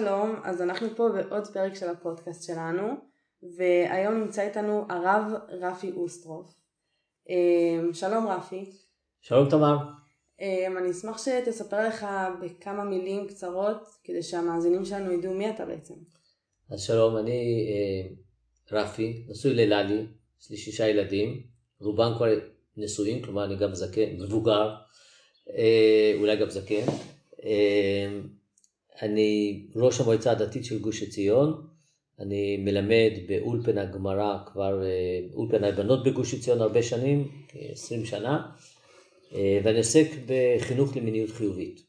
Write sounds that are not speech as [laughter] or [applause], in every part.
שלום, אז אנחנו פה בעוד פרק של הפודקאסט שלנו, והיום נמצא איתנו הרב רפי אוסטרוף. אמ, שלום רפי. שלום תמר. אמ, אני אשמח שתספר לך בכמה מילים קצרות, כדי שהמאזינים שלנו ידעו מי אתה בעצם. אז שלום, אני אה, רפי, נשוי לללי, יש לי שישה ילדים, רובם כבר נשואים, כלומר אני גם זקן, מבוגר, אה, אולי גם זקן. אני ראש המועצה הדתית של גוש עציון, אני מלמד באולפן הגמרא כבר, אה, אולפן הבנות בגוש עציון הרבה שנים, כ-20 שנה, אה, ואני עוסק בחינוך למיניות חיובית,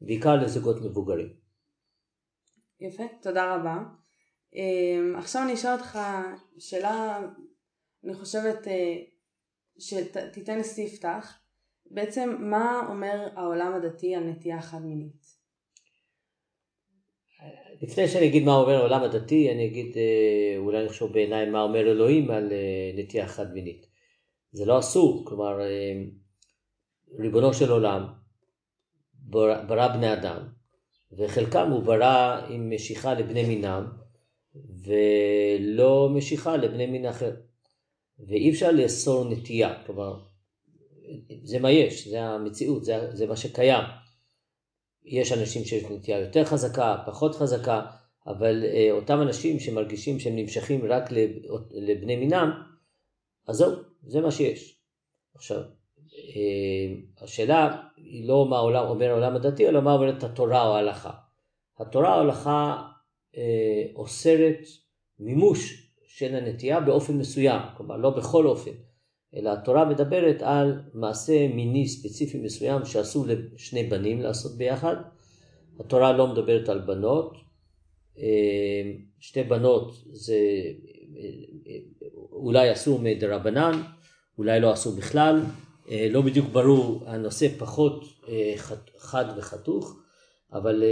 בעיקר לזוגות מבוגרים. יפה, תודה רבה. אה, עכשיו אני אשאל אותך שאלה, אני חושבת שתיתן ספתח, בעצם מה אומר העולם הדתי על נטייה חד מינית? לפני שאני אגיד מה אומר העולם הדתי, אני אגיד, אה, אולי נחשוב בעיניים מה אומר אלוהים על אה, נטייה חד מינית. זה לא אסור, כלומר, אה, ריבונו של עולם ברא, ברא בני אדם, וחלקם הוא ברא עם משיכה לבני מינם, ולא משיכה לבני מין אחר. ואי אפשר לאסור נטייה, כלומר, זה מה יש, זה המציאות, זה, זה מה שקיים. יש אנשים שיש נטייה יותר חזקה, פחות חזקה, אבל אה, אותם אנשים שמרגישים שהם נמשכים רק לבני מינם, אז זהו, זה מה שיש. עכשיו, אה, השאלה היא לא מה עולם, אומר העולם הדתי, אלא מה אומרת התורה או ההלכה. התורה או ההלכה אה, אוסרת מימוש של הנטייה באופן מסוים, כלומר לא בכל אופן. אלא התורה מדברת על מעשה מיני ספציפי מסוים שאסור לשני בנים לעשות ביחד. התורה לא מדברת על בנות. אה, שתי בנות זה אולי אסור מדרבנן, אולי לא אסור בכלל. אה, לא בדיוק ברור, הנושא פחות אה, חד וחתוך, אבל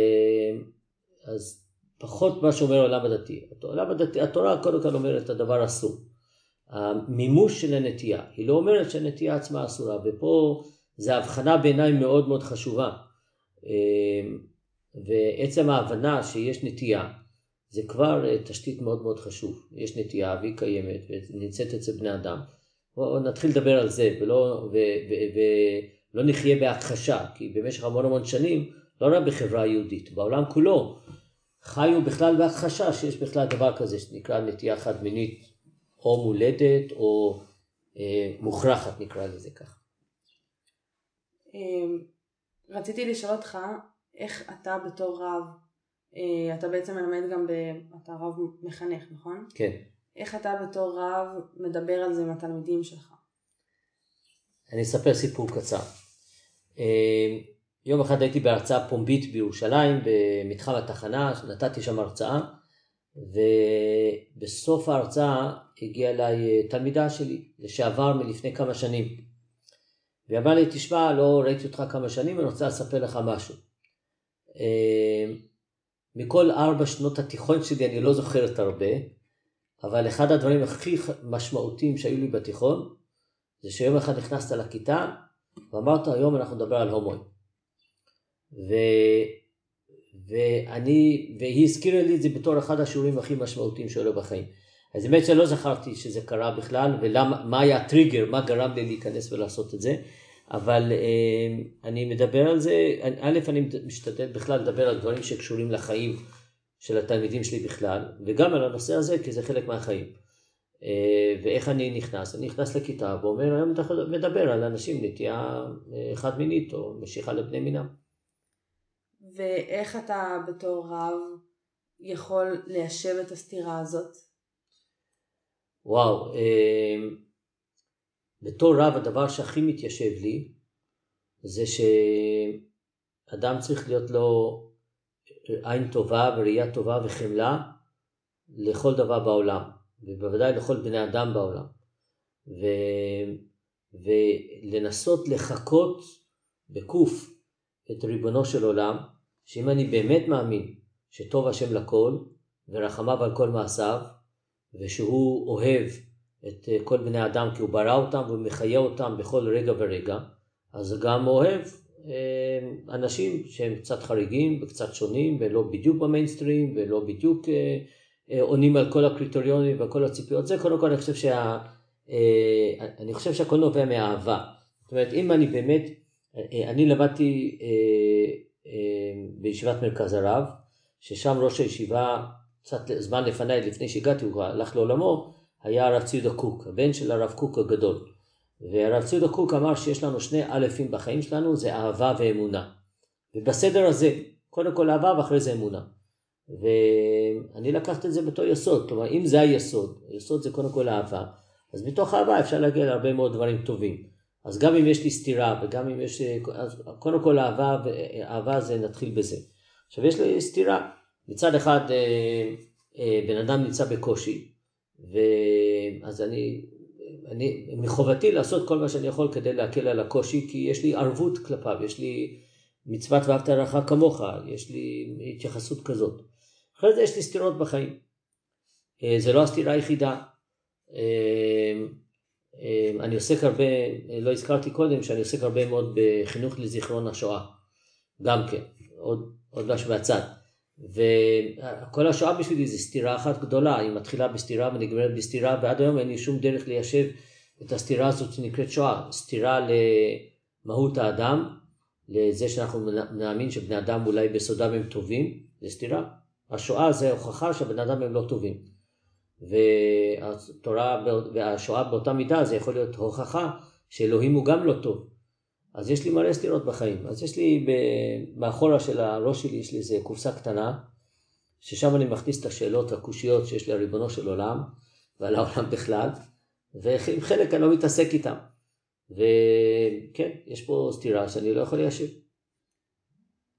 אז פחות מה שאומר העולם הדתי. העולם הדתי, התורה קודם כל אומרת את הדבר אסור. המימוש של הנטייה, היא לא אומרת שהנטייה עצמה אסורה, ופה זו הבחנה בעיניי מאוד מאוד חשובה. אמ, ועצם ההבנה שיש נטייה, זה כבר אה, תשתית מאוד מאוד חשוב. יש נטייה והיא קיימת ונמצאת אצל בני אדם. בואו נתחיל לדבר על זה ולא, ו, ו, ו, ולא נחיה בהכחשה, כי במשך המון המון שנים, לא רק בחברה היהודית, בעולם כולו, חיו בכלל בהכחשה שיש בכלל דבר כזה שנקרא נטייה חד מינית או מולדת או אה, מוכרחת נקרא לזה ככה. אמ, רציתי לשאול אותך איך אתה בתור רב, אה, אתה בעצם מלמד גם, ב... אתה רב מחנך נכון? כן. איך אתה בתור רב מדבר על זה עם התלמידים שלך? אני אספר סיפור קצר. אה, יום אחד הייתי בהרצאה פומבית בירושלים במתחם התחנה, נתתי שם הרצאה ובסוף ההרצאה הגיעה אליי אה, תלמידה שלי, לשעבר מלפני כמה שנים. והיא אמרה לי, תשמע, לא ראיתי אותך כמה שנים, אני רוצה לספר לך משהו. אה, מכל ארבע שנות התיכון שלי אני לא זוכרת הרבה, אבל אחד הדברים הכי משמעותיים שהיו לי בתיכון, זה שיום אחד נכנסת לכיתה, ואמרת, היום אנחנו נדבר על הומואים. ואני, והיא הזכירה לי את זה בתור אחד השיעורים הכי משמעותיים שלו בחיים. אז האמת שלא זכרתי שזה קרה בכלל, ומה היה הטריגר, מה גרם לי להיכנס ולעשות את זה, אבל אה, אני מדבר על זה, א', אני משתדל בכלל לדבר על דברים שקשורים לחיים של התלמידים שלי בכלל, וגם על הנושא הזה, כי זה חלק מהחיים. אה, ואיך אני נכנס? אני נכנס לכיתה ואומר, היום אתה מדבר על אנשים נטייה אה, חד מינית או משיכה לבני מינם. ואיך אתה בתור רב יכול ליישב את הסתירה הזאת? וואו, אה, בתור רב הדבר שהכי מתיישב לי זה שאדם צריך להיות לו עין טובה וראייה טובה וחמלה לכל דבר בעולם, ובוודאי לכל בני אדם בעולם. ו... ולנסות לחקות בקוף את ריבונו של עולם, שאם אני באמת מאמין שטוב השם לכל ורחמיו על כל מעשיו ושהוא אוהב את אה, כל בני אדם כי הוא ברא אותם והוא מחיה אותם בכל רגע ורגע אז גם אוהב אה, אנשים שהם קצת חריגים וקצת שונים ולא בדיוק במיינסטרים ולא בדיוק אה, עונים על כל הקריטריונים וכל הציפיות. זה קודם כל אני חושב, שה, אני חושב שהכל נובע מאהבה. זאת אומרת אם אני באמת, אני למדתי בישיבת מרכז הרב, ששם ראש הישיבה קצת זמן לפניי, לפני שהגעתי, הוא הלך לעולמו, היה הרב ציודה קוק, הבן של הרב קוק הגדול. והרב ציודה קוק אמר שיש לנו שני אלפים בחיים שלנו, זה אהבה ואמונה. ובסדר הזה, קודם כל אהבה ואחרי זה אמונה. ואני לקחתי את זה בתור יסוד, כלומר אם זה היסוד, היסוד זה קודם כל אהבה, אז מתוך אהבה אפשר להגיע להרבה מאוד דברים טובים. אז גם אם יש לי סתירה וגם אם יש, אז קודם כל אהבה, אהבה זה נתחיל בזה. עכשיו יש לי סתירה, מצד אחד אה, אה, בן אדם נמצא בקושי, ואז אני אני, מחובתי לעשות כל מה שאני יכול כדי להקל על הקושי, כי יש לי ערבות כלפיו, יש לי מצוות ואהבת לרעך כמוך, יש לי התייחסות כזאת. אחרי זה יש לי סתירות בחיים. אה, זה לא הסתירה היחידה. אה, אני עוסק הרבה, לא הזכרתי קודם, שאני עוסק הרבה מאוד בחינוך לזיכרון השואה. גם כן, עוד, עוד משהו מהצד. וכל השואה בשבילי זה סתירה אחת גדולה, היא מתחילה בסתירה ונגמרת בסתירה, ועד היום אין לי שום דרך ליישב את הסתירה הזאת שנקראת שואה, סתירה למהות האדם, לזה שאנחנו נאמין שבני אדם אולי בסודם הם טובים, זה סתירה. השואה זה הוכחה שבני אדם הם לא טובים. והתורה והשואה באותה מידה זה יכול להיות הוכחה שאלוהים הוא גם לא טוב. אז יש לי מלא סתירות בחיים. אז יש לי מאחורה של הראש שלי, יש לי איזה קופסה קטנה, ששם אני מכניס את השאלות הקושיות שיש לי על ריבונו של עולם, ועל העולם בכלל, ועם חלק אני לא מתעסק איתם. וכן, יש פה סתירה שאני לא יכול ליישב.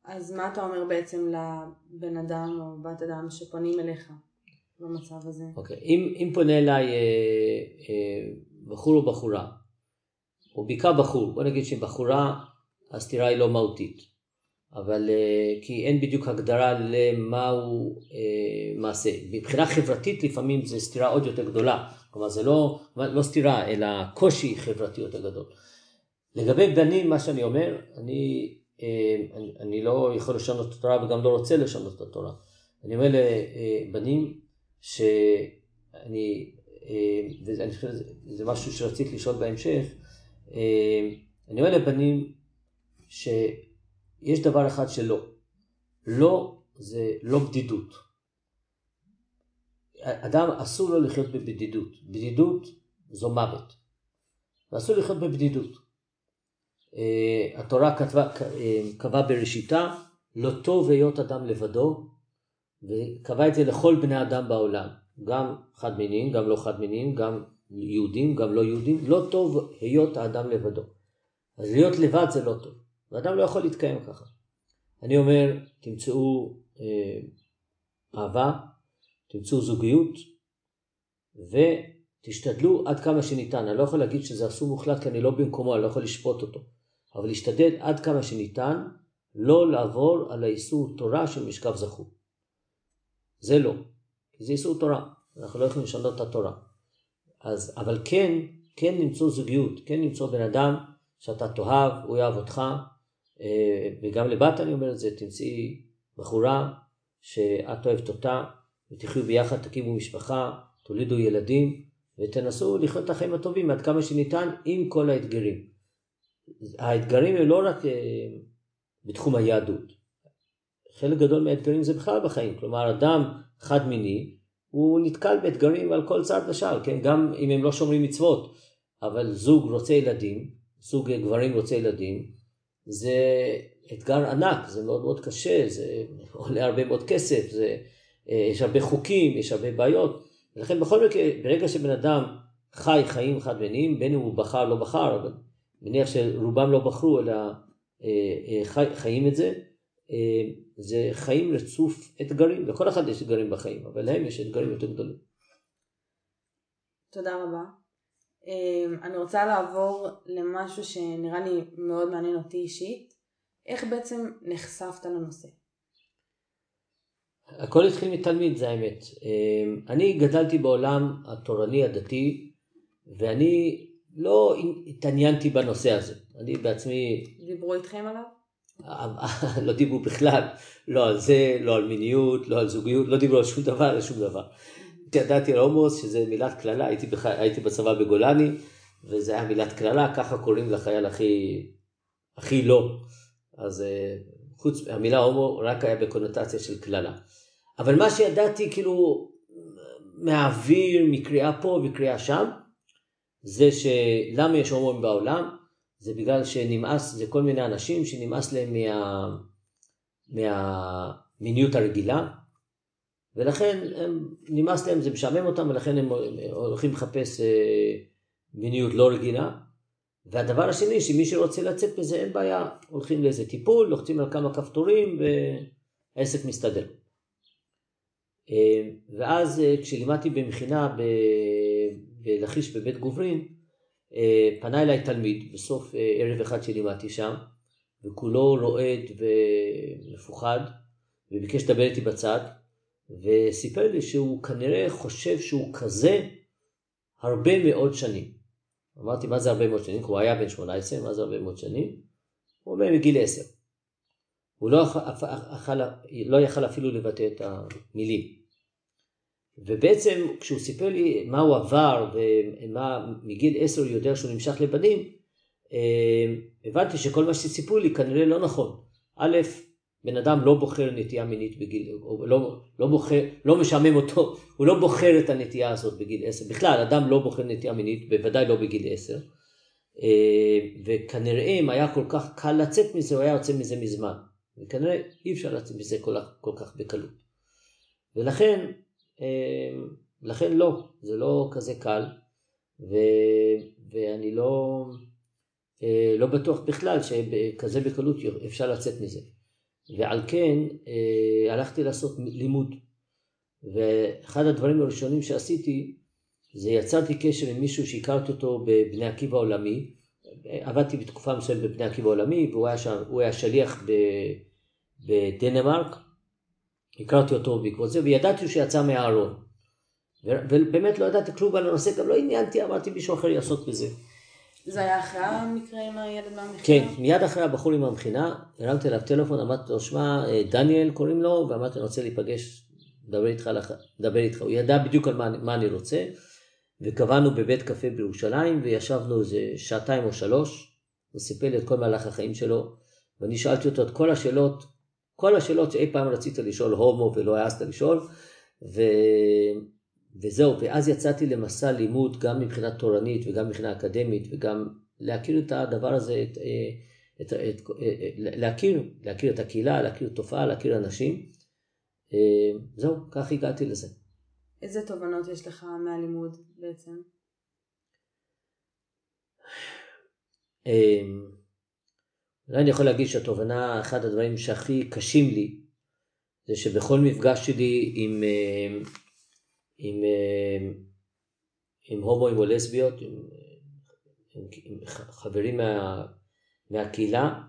אז מה אתה אומר בעצם לבן אדם או בת אדם שפונים אליך במצב הזה? אוקיי, אם, אם פונה אליי אה, אה, בחור או בחורה, או בעיקר בחור, בוא נגיד שבחורה הסתירה היא לא מהותית, אבל uh, כי אין בדיוק הגדרה למהו uh, מעשה. מבחינה חברתית לפעמים זו סתירה עוד יותר גדולה, כלומר זה לא, לא סתירה אלא קושי חברתי יותר גדול. לגבי בנים מה שאני אומר, אני, uh, אני, אני לא יכול לשנות את התורה וגם לא רוצה לשנות את התורה. אני אומר לבנים שאני, ואני חושב שזה משהו שרציתי לשאול בהמשך, אה, אני אומר לבנים שיש דבר אחד שלא. לא זה לא בדידות. אדם אסור לו לחיות בבדידות. בדידות זו מוות. ואסור לחיות בבדידות. אה, התורה כתבה, אה, קבעה בראשיתה לא טוב היות אדם לבדו וקבע את זה לכל בני אדם בעולם, גם חד מיניים, גם לא חד מיניים, גם יהודים, גם לא יהודים, לא טוב היות האדם לבדו. אז להיות לבד זה לא טוב, ואדם לא יכול להתקיים ככה. אני אומר, תמצאו אה, אהבה, תמצאו זוגיות, ותשתדלו עד כמה שניתן. אני לא יכול להגיד שזה אסור מוחלט כי אני לא במקומו, אני לא יכול לשפוט אותו. אבל להשתדל עד כמה שניתן לא לעבור על האיסור תורה של משכב זכור. זה לא, כי זה איסור תורה, אנחנו לא יכולים לשנות את התורה. אז, אבל כן, כן למצוא זוגיות, כן למצוא בן אדם שאתה תאהב, הוא יאהב אותך, אה, וגם לבת אני אומר את זה, תמצאי בחורה שאת אוהבת אותה, ותחיו ביחד, תקימו משפחה, תולידו ילדים, ותנסו לחיות את החיים הטובים עד כמה שניתן עם כל האתגרים. האתגרים הם לא רק אה, בתחום היהדות, חלק גדול מהאתגרים זה בכלל בחיים, כלומר אדם חד מיני הוא נתקל באתגרים על כל צעד ושעל, כן? גם אם הם לא שומרים מצוות, אבל זוג רוצה ילדים, זוג גברים רוצה ילדים, זה אתגר ענק, זה מאוד מאוד קשה, זה עולה הרבה מאוד כסף, זה, אה, יש הרבה חוקים, יש הרבה בעיות, ולכן בכל מקרה, ברגע שבן אדם חי חיים חד מיניים, בין אם הוא בחר לא בחר, אבל מניח שרובם לא בחרו, אלא אה, אה, חי, חיים את זה, זה חיים רצוף אתגרים, לכל אחד יש אתגרים בחיים, אבל להם יש אתגרים יותר גדולים. תודה רבה. אה, אני רוצה לעבור למשהו שנראה לי מאוד מעניין אותי אישית. איך בעצם נחשפת לנושא? הכל התחיל מתלמיד, זה האמת. אה, אני גדלתי בעולם התורני הדתי, ואני לא התעניינתי בנושא הזה. אני בעצמי... דיברו איתכם עליו? לא דיברו בכלל, לא על זה, לא על מיניות, לא על זוגיות, לא דיברו על שום דבר, על שום דבר. ידעתי על הומוס, שזה מילת קללה, הייתי, בח... הייתי בצבא בגולני, וזה היה מילת קללה, ככה קוראים לחייל הכי, הכי לא. אז אה, חוץ, המילה הומו רק היה בקונוטציה של קללה. אבל מה שידעתי כאילו מהאוויר, מקריאה פה וקריאה שם, זה שלמה יש הומואים בעולם? זה בגלל שנמאס, זה כל מיני אנשים שנמאס להם מה, מהמיניות הרגילה, ולכן הם, נמאס להם, זה משעמם אותם, ולכן הם הולכים לחפש אה, מיניות לא רגילה. והדבר השני, שמי שרוצה לצאת מזה, אין בעיה, הולכים לאיזה טיפול, לוחצים על כמה כפתורים, והעסק מסתדר. אה, ואז אה, כשלימדתי במכינה בלכיש בבית גוברין, פנה אליי תלמיד בסוף ערב אחד שלימדתי שם, וכולו רועד ומפוחד, וביקש לדבר איתי בצד, וסיפר לי שהוא כנראה חושב שהוא כזה הרבה מאוד שנים. אמרתי, מה זה הרבה מאוד שנים? כי הוא היה בן 18, מה זה הרבה מאוד שנים? הוא אומר, מגיל 10. הוא לא יכל, לא יכל אפילו לבטא את המילים. ובעצם כשהוא סיפר לי מה הוא עבר ומה מגיל עשר הוא יודע שהוא נמשך לבנים, אה, הבנתי שכל מה שסיפרו לי כנראה לא נכון. א', בן אדם לא בוחר נטייה מינית בגיל, או לא, לא בוחר, לא משעמם אותו, הוא לא בוחר את הנטייה הזאת בגיל עשר. בכלל, אדם לא בוחר נטייה מינית, בוודאי לא בגיל עשר. אה, וכנראה אם היה כל כך קל לצאת מזה, הוא היה יוצא מזה מזמן. וכנראה אי אפשר לצאת מזה כל, כל כך בקלות. ולכן, לכן לא, זה לא כזה קל, ו, ואני לא, אה, לא בטוח בכלל שכזה בקלות אפשר לצאת מזה. ועל כן אה, הלכתי לעשות לימוד. ואחד הדברים הראשונים שעשיתי זה יצרתי קשר עם מישהו שהכרתי אותו בבני עקיבא עולמי. עבדתי בתקופה מסוימת בבני עקיבא עולמי והוא היה, שם, היה שליח בדנמרק. הכרתי אותו בעקבות זה וידעתי שהוא יצא מהארון. ובאמת לא ידעתי כלום על הנושא, גם לא עניינתי, אמרתי מישהו אחר יעסוק בזה. זה היה אחרי המקרה עם הילד מהמכינה? כן, מיד אחרי הבחור עם המכינה, הרמתי אליו טלפון, אמרתי לו, שמע, אה, דניאל קוראים לו, ואמרתי, אני רוצה להיפגש, לדבר איתך, לדבר איתך. הוא ידע בדיוק על מה, מה אני רוצה, וקבענו בבית קפה בירושלים, וישבנו איזה שעתיים או שלוש, הוא סיפר לי את כל מהלך החיים שלו, ואני שאלתי אותו את כל השאלות, כל השאלות שאי פעם רצית לשאול הומו ולא העזת לשאול, ו... וזהו, ואז יצאתי למסע לימוד גם מבחינה תורנית וגם מבחינה אקדמית וגם להכיר את הדבר הזה, את, אה, את, את, אה, להכיר, להכיר את הקהילה, להכיר תופעה, להכיר אנשים. אה, זהו, כך הגעתי לזה. איזה תובנות יש לך מהלימוד בעצם? אולי אני יכול להגיד שהתובנה, אחד הדברים שהכי קשים לי, זה שבכל מפגש שלי עם, עם, אה, עם הומואים או לסביות, עם, עם, עם חברים מה, מהקהילה,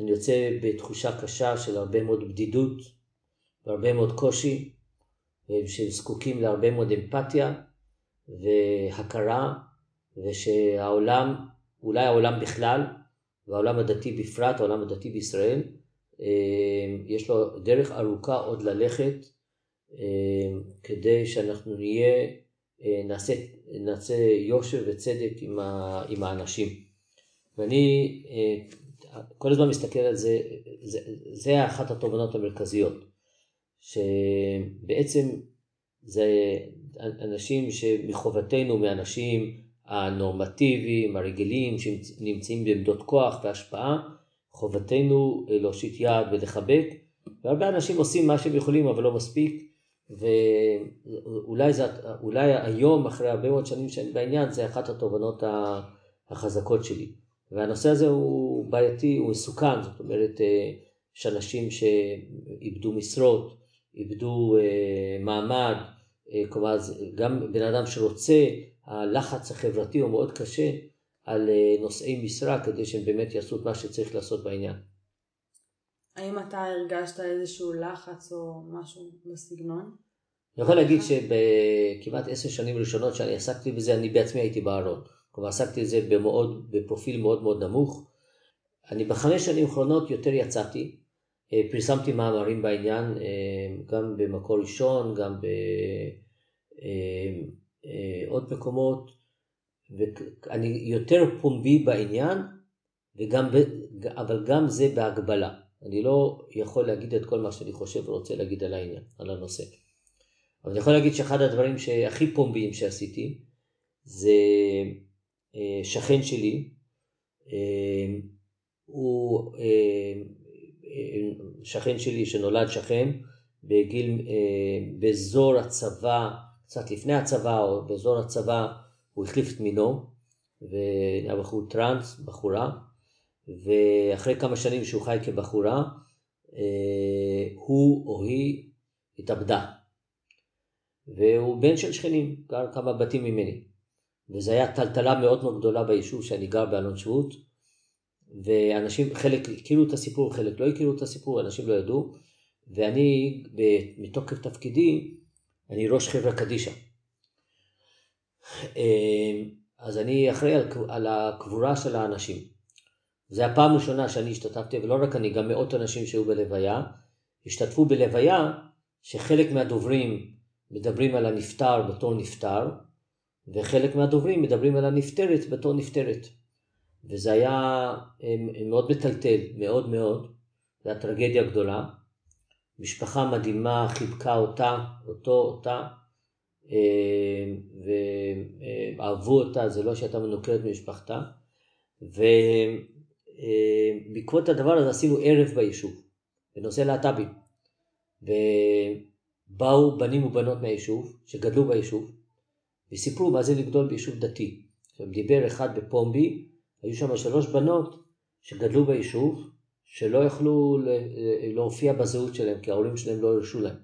אני יוצא בתחושה קשה של הרבה מאוד בדידות והרבה מאוד קושי, שזקוקים להרבה מאוד אמפתיה והכרה, ושהעולם, אולי העולם בכלל, והעולם הדתי בפרט, העולם הדתי בישראל, אה, יש לו דרך ארוכה עוד ללכת אה, כדי שאנחנו נהיה, אה, נעשה, נעשה יושר וצדק עם, ה, עם האנשים. ואני כל הזמן מסתכל על זה, זה, זה אחת התובנות המרכזיות, שבעצם זה אנשים שמחובתנו מאנשים הנורמטיביים, הרגילים, שנמצאים בעמדות כוח והשפעה, חובתנו להושיט יד ולחבק, והרבה אנשים עושים מה שהם יכולים אבל לא מספיק, ואולי זה, היום, אחרי הרבה מאוד שנים שאני בעניין, זה אחת התובנות החזקות שלי. והנושא הזה הוא בעייתי, הוא מסוכן, זאת אומרת, אה, יש אנשים שאיבדו משרות, איבדו אה, מעמד, אה, כלומר, גם בן אדם שרוצה, הלחץ החברתי הוא מאוד קשה על נושאי משרה כדי שהם באמת יעשו את מה שצריך לעשות בעניין. האם אתה הרגשת איזשהו לחץ או משהו בסגנון? אני יכול להגיד שבכמעט עשר שנים ראשונות שאני עסקתי בזה, אני בעצמי הייתי בארון. כלומר, עסקתי בזה במאוד, בפרופיל מאוד מאוד נמוך. אני בחמש שנים האחרונות יותר יצאתי, אה, פרסמתי מאמרים בעניין, אה, גם במקור ראשון, גם בעוד מקומות, ואני יותר פומבי בעניין, וגם, אבל גם זה בהגבלה. אני לא יכול להגיד את כל מה שאני חושב ורוצה להגיד על העניין, על הנושא. אבל אני יכול להגיד שאחד הדברים שהכי פומביים שעשיתי, זה שכן שלי, הוא שכן שלי שנולד שכן בגיל, באזור הצבא, קצת לפני הצבא או באזור הצבא, הוא החליף את מינו, והיה בחור טראנס, בחורה, ואחרי כמה שנים שהוא חי כבחורה, הוא או היא התאבדה. והוא בן של שכנים, גר כמה בתים ממני. וזו הייתה טלטלה מאוד מאוד גדולה ביישוב שאני גר באלון שבות, ואנשים, חלק הכירו את הסיפור, חלק לא הכירו את הסיפור, אנשים לא ידעו, ואני, מתוקף תפקידי, אני ראש חברה קדישא. אמ, אז אני אחראי על, על הקבורה של האנשים. זו הפעם הראשונה שאני השתתפתי, ולא רק אני, גם מאות אנשים שהיו בלוויה, השתתפו בלוויה שחלק מהדוברים מדברים על הנפטר בתור נפטר, וחלק מהדוברים מדברים על הנפטרת בתור נפטרת. וזה היה מאוד מטלטל, מאוד מאוד, זו הייתה טרגדיה גדולה. משפחה מדהימה חיבקה אותה, אותו, אותה, אה, ואהבו אותה, זה לא שהייתה מנוכרת ממשפחתה. ובעקבות הדבר הזה עשינו ערב ביישוב, בנושא להט"בים. ובאו בנים ובנות מהיישוב, שגדלו ביישוב, וסיפרו מה זה לגדול ביישוב דתי. דיבר אחד בפומבי, היו שם שלוש בנות שגדלו ביישוב, שלא יכלו להופיע בזהות שלהם, כי ההורים שלהם לא הרשו להם.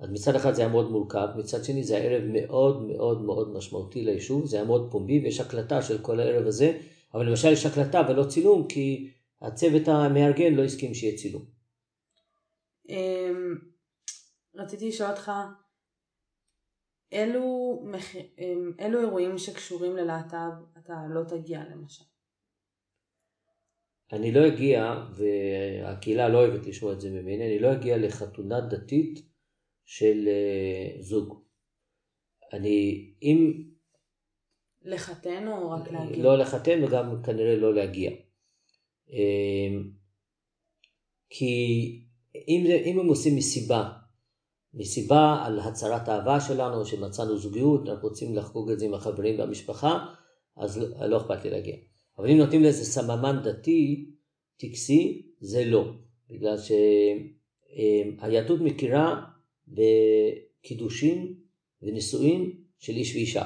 אז מצד אחד זה היה מאוד מורכב, מצד שני זה היה ערב מאוד מאוד מאוד משמעותי ליישוב, זה היה מאוד פומבי ויש הקלטה של כל הערב הזה, אבל למשל יש הקלטה ולא צילום כי הצוות המארגן לא הסכים שיהיה צילום. אמ, רציתי לשאול אותך, אילו, מח... אמ, אילו אירועים שקשורים ללהט"ב אתה לא תגיע למשל? אני לא אגיע, והקהילה לא אוהבת לשמוע את זה ממני, אני לא אגיע לחתונה דתית של uh, זוג. אני, אם... לחתן או רק להגיע? לא לחתן וגם כנראה לא להגיע. אמ, כי אם, אם הם עושים מסיבה מסיבה על הצהרת אהבה שלנו, שמצאנו זוגיות, אנחנו רוצים לחגוג את זה עם החברים והמשפחה, אז לא אכפת לי להגיע. אבל אם נותנים לאיזה סממן דתי, טקסי, זה לא. בגלל שהיהדות מכירה בקידושין ונישואין של איש ואישה.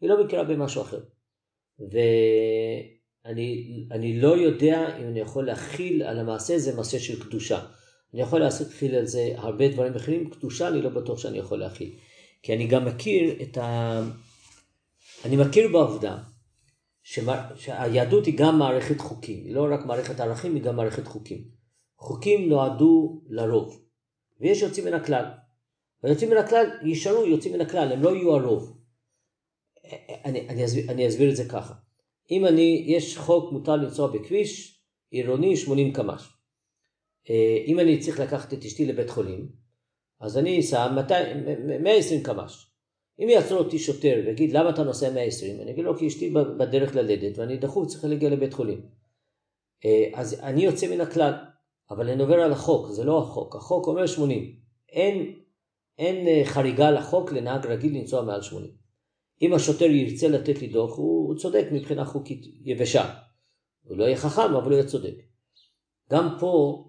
היא לא מכירה במשהו אחר. ואני לא יודע אם אני יכול להכיל על המעשה הזה מעשה של קדושה. אני יכול להכיל על זה הרבה דברים אחרים, קדושה אני לא בטוח שאני יכול להכיל. כי אני גם מכיר את ה... אני מכיר בעובדה. שהיהדות היא גם מערכת חוקים, היא לא רק מערכת ערכים, היא גם מערכת חוקים. חוקים נועדו לרוב, ויש יוצאים מן הכלל. והיוצאים מן הכלל יישארו יוצאים מן הכלל, הם לא יהיו הרוב. אני, אני, אסביר, אני אסביר את זה ככה. אם אני, יש חוק מותר לנסוע בכביש עירוני 80 קמ"ש. אה, אם אני צריך לקחת את אשתי לבית חולים, אז אני אסע 120 קמ"ש. אם יעצור אותי שוטר ויגיד למה אתה נוסע 120, אני אגיד לו כי אשתי בדרך ללדת ואני דחוף צריך להגיע לבית חולים. אה, אז אני יוצא מן הכלל, אבל אני עובר על החוק, זה לא החוק, החוק אומר 80. אין, אין אה, חריגה לחוק לנהג רגיל לנסוע מעל 80. אם השוטר ירצה לתת לי דוח, הוא, צודק מבחינה חוקית יבשה. הוא לא יהיה חכם, אבל הוא יהיה צודק. גם פה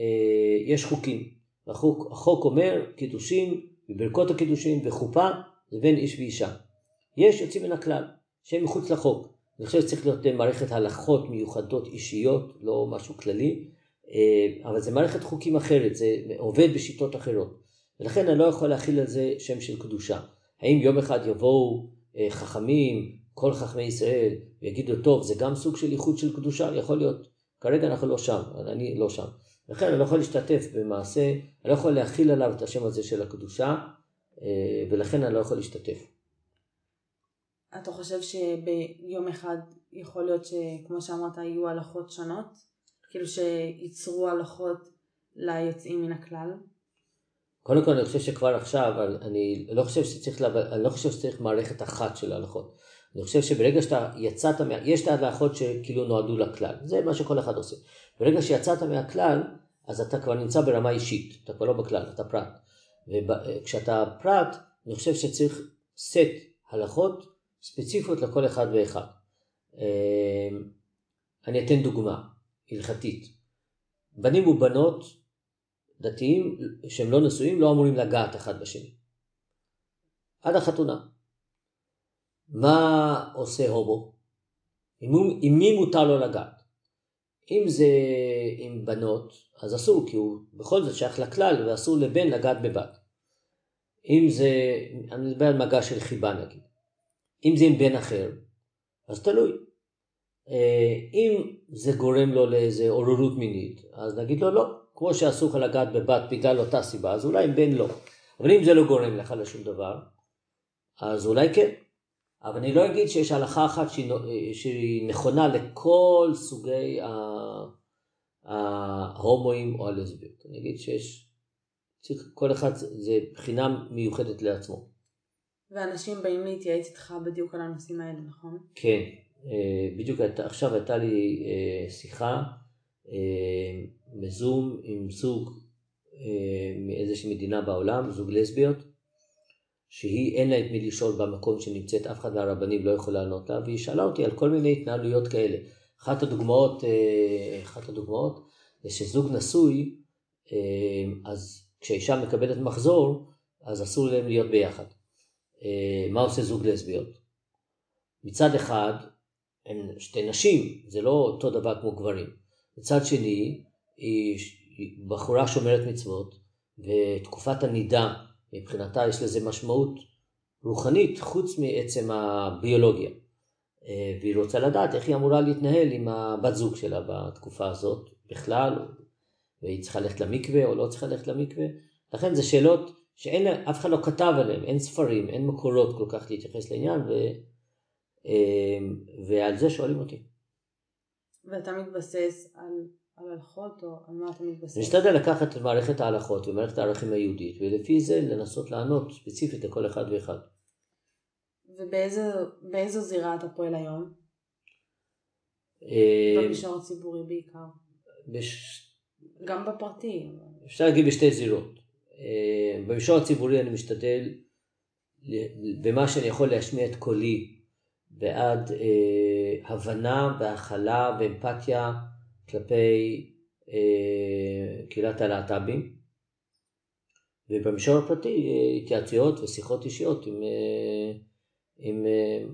אה, יש חוקים. החוק, החוק אומר קידושין, בברכות הקידושין וחופה זה בין איש ואישה. יש יוצאים מן הכלל, שהם מחוץ לחוק. אני חושב שצריך להיות מערכת הלכות מיוחדות אישיות, לא משהו כללי, אה, אבל זה מערכת חוקים אחרת, זה עובד בשיטות אחרות. ולכן אני לא יכול להכיל על זה שם של קדושה. האם יום אחד יבואו אה, חכמים, כל חכמי ישראל, ויגידו, טוב, זה גם סוג של איחוד של קדושה? יכול להיות. כרגע אנחנו לא שם, אני לא שם. לכן אני לא יכול להשתתף במעשה, אני לא יכול להכיל עליו את השם הזה של הקדושה, אה, ולכן אני לא יכול להשתתף. אתה חושב שביום אחד יכול להיות שכמו שאמרת יהיו הלכות שונות? כאילו שייצרו הלכות ליוצאים מן הכלל? קודם כל אני חושב שכבר עכשיו, אני לא חושב שצריך, אני לא חושב שצריך מערכת אחת של ההלכות. אני חושב שברגע שאתה יצאת, יש את ההלכות שכאילו נועדו לכלל, זה מה שכל אחד עושה. ברגע שיצאת מהכלל, אז אתה כבר נמצא ברמה אישית, אתה כבר לא בכלל, אתה פרט. וכשאתה פרט, אני חושב שצריך סט הלכות ספציפיות לכל אחד ואחד. אמ, אני אתן דוגמה הלכתית. בנים ובנות דתיים שהם לא נשואים לא אמורים לגעת אחד בשני. עד החתונה. מה עושה הומו? עם מי מותר לו לגעת? אם זה עם בנות, אז אסור, כי הוא בכל זאת שייך לכלל ואסור לבן לגעת בבת. אם זה, אני מדבר על מגע של חיבה נגיד. אם זה עם בן אחר, אז תלוי. אה, אם זה גורם לו לאיזה עוררות מינית, אז נגיד לו לא, כמו שאסור לך לגעת בבת בגלל אותה סיבה, אז אולי עם בן לא. אבל אם זה לא גורם לך לשום דבר, אז אולי כן. אבל אני לא אגיד שיש הלכה אחת שהיא, נכונה לכל סוגי ההומואים או הלסביות. אני אגיד שיש, צריך, כל אחד זה בחינה מיוחדת לעצמו. ואנשים באים להתייעץ איתך בדיוק על הנושאים האלה, נכון? כן, אה, בדיוק עכשיו הייתה לי אה, שיחה אה, בזום עם זוג מאיזושהי מדינה בעולם, זוג לסביות, שהיא אין לה את מי לשאול במקום שנמצאת, אף אחד מהרבנים לא יכול לענות לה, והיא שאלה אותי על כל מיני התנהלויות כאלה. אחת הדוגמאות, אחת הדוגמאות זה שזוג נשוי, אז כשאישה מקבלת מחזור, אז אסור להם להיות ביחד. מה עושה זוג לסביות? מצד אחד, הן שתי נשים, זה לא אותו דבר כמו גברים. מצד שני, היא בחורה שומרת מצוות, ותקופת הנידה, מבחינתה יש לזה משמעות רוחנית חוץ מעצם הביולוגיה. אה, והיא רוצה לדעת איך היא אמורה להתנהל עם הבת זוג שלה בתקופה הזאת בכלל, והיא צריכה ללכת למקווה או לא צריכה ללכת למקווה. לכן זה שאלות שאין, אף אחד לא כתב עליהן, אין ספרים, אין מקורות כל כך להתייחס לעניין, ו... אמ, ועל זה שואלים אותי. ואתה מתבסס על, על הלכות או על מה אתה מתבסס? אני משתדל לקחת את מערכת ההלכות ומערכת הערכים היהודית ולפי זה לנסות לענות ספציפית לכל אחד ואחד. ובאיזו זירה אתה פועל היום? אמ, במישור הציבורי בעיקר. בש... גם בפרטי. אפשר להגיד בשתי זירות. אמ, במישור הציבורי אני משתדל במה שאני יכול להשמיע את קולי בעד אה, הבנה והכלה ואמפתיה כלפי אה, קהילת הלהט"בים, ובמישור הפרטי אה, התייעצויות ושיחות אישיות עם, אה, עם אה,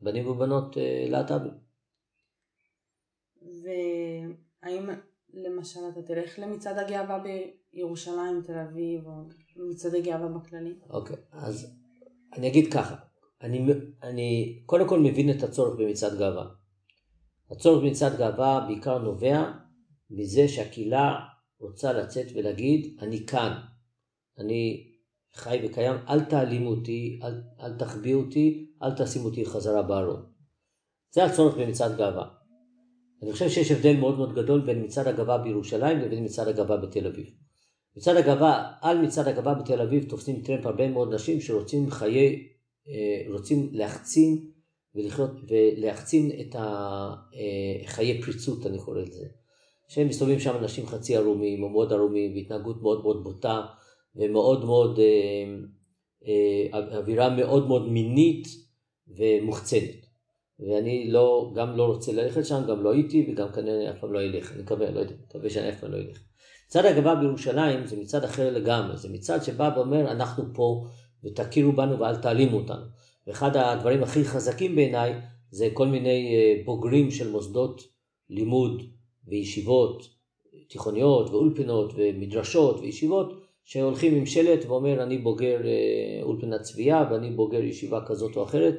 בנים ובנות אה, להט"בים. והאם למשל אתה תלך למצעד הגאווה בירושלים, תל אביב, או מצעדי גאווה בכללי? אוקיי, אז אני אגיד ככה, אני, אני קודם כל מבין את הצורך במצעד גאווה. הצורך במצעד גאווה בעיקר נובע מזה שהקהילה רוצה לצאת ולהגיד, אני כאן, אני חי וקיים, אל תעלימו אותי, אל, אל תחביאו אותי, אל תשימו אותי חזרה בארון. זה הצורך במצעד גאווה. אני חושב שיש הבדל מאוד מאוד גדול בין מצעד הגאווה בירושלים לבין מצעד הגאווה בתל אביב. מצעד הגאווה, על מצעד הגאווה בתל אביב תופסים טרמפ הרבה מאוד נשים שרוצים חיי אה, רוצים להחצין ולחיות, ולהחצין את אה, פריצות, אני קורא לזה. שהם מסתובבים שם אנשים חצי ערומים או מאוד ערומים, והתנהגות מאוד מאוד בוטה, ומאוד מאוד, אה, אווירה מאוד מאוד מינית ומוחצנת. ואני לא, גם לא רוצה ללכת שם, גם לא הייתי, וגם כנראה אף פעם לא אלך, אני מקווה, לא יודע, מקווה שאני אף פעם לא אלך. מצד הגבה בירושלים זה מצד אחר לגמרי, זה מצד שבא ואומר, אנחנו פה ותכירו בנו ואל תעלימו אותנו. ואחד הדברים הכי חזקים בעיניי זה כל מיני אה, בוגרים של מוסדות לימוד וישיבות תיכוניות ואולפנות ומדרשות וישיבות שהולכים עם שלט ואומר אני בוגר אה, אולפנת צבייה ואני בוגר ישיבה כזאת או אחרת.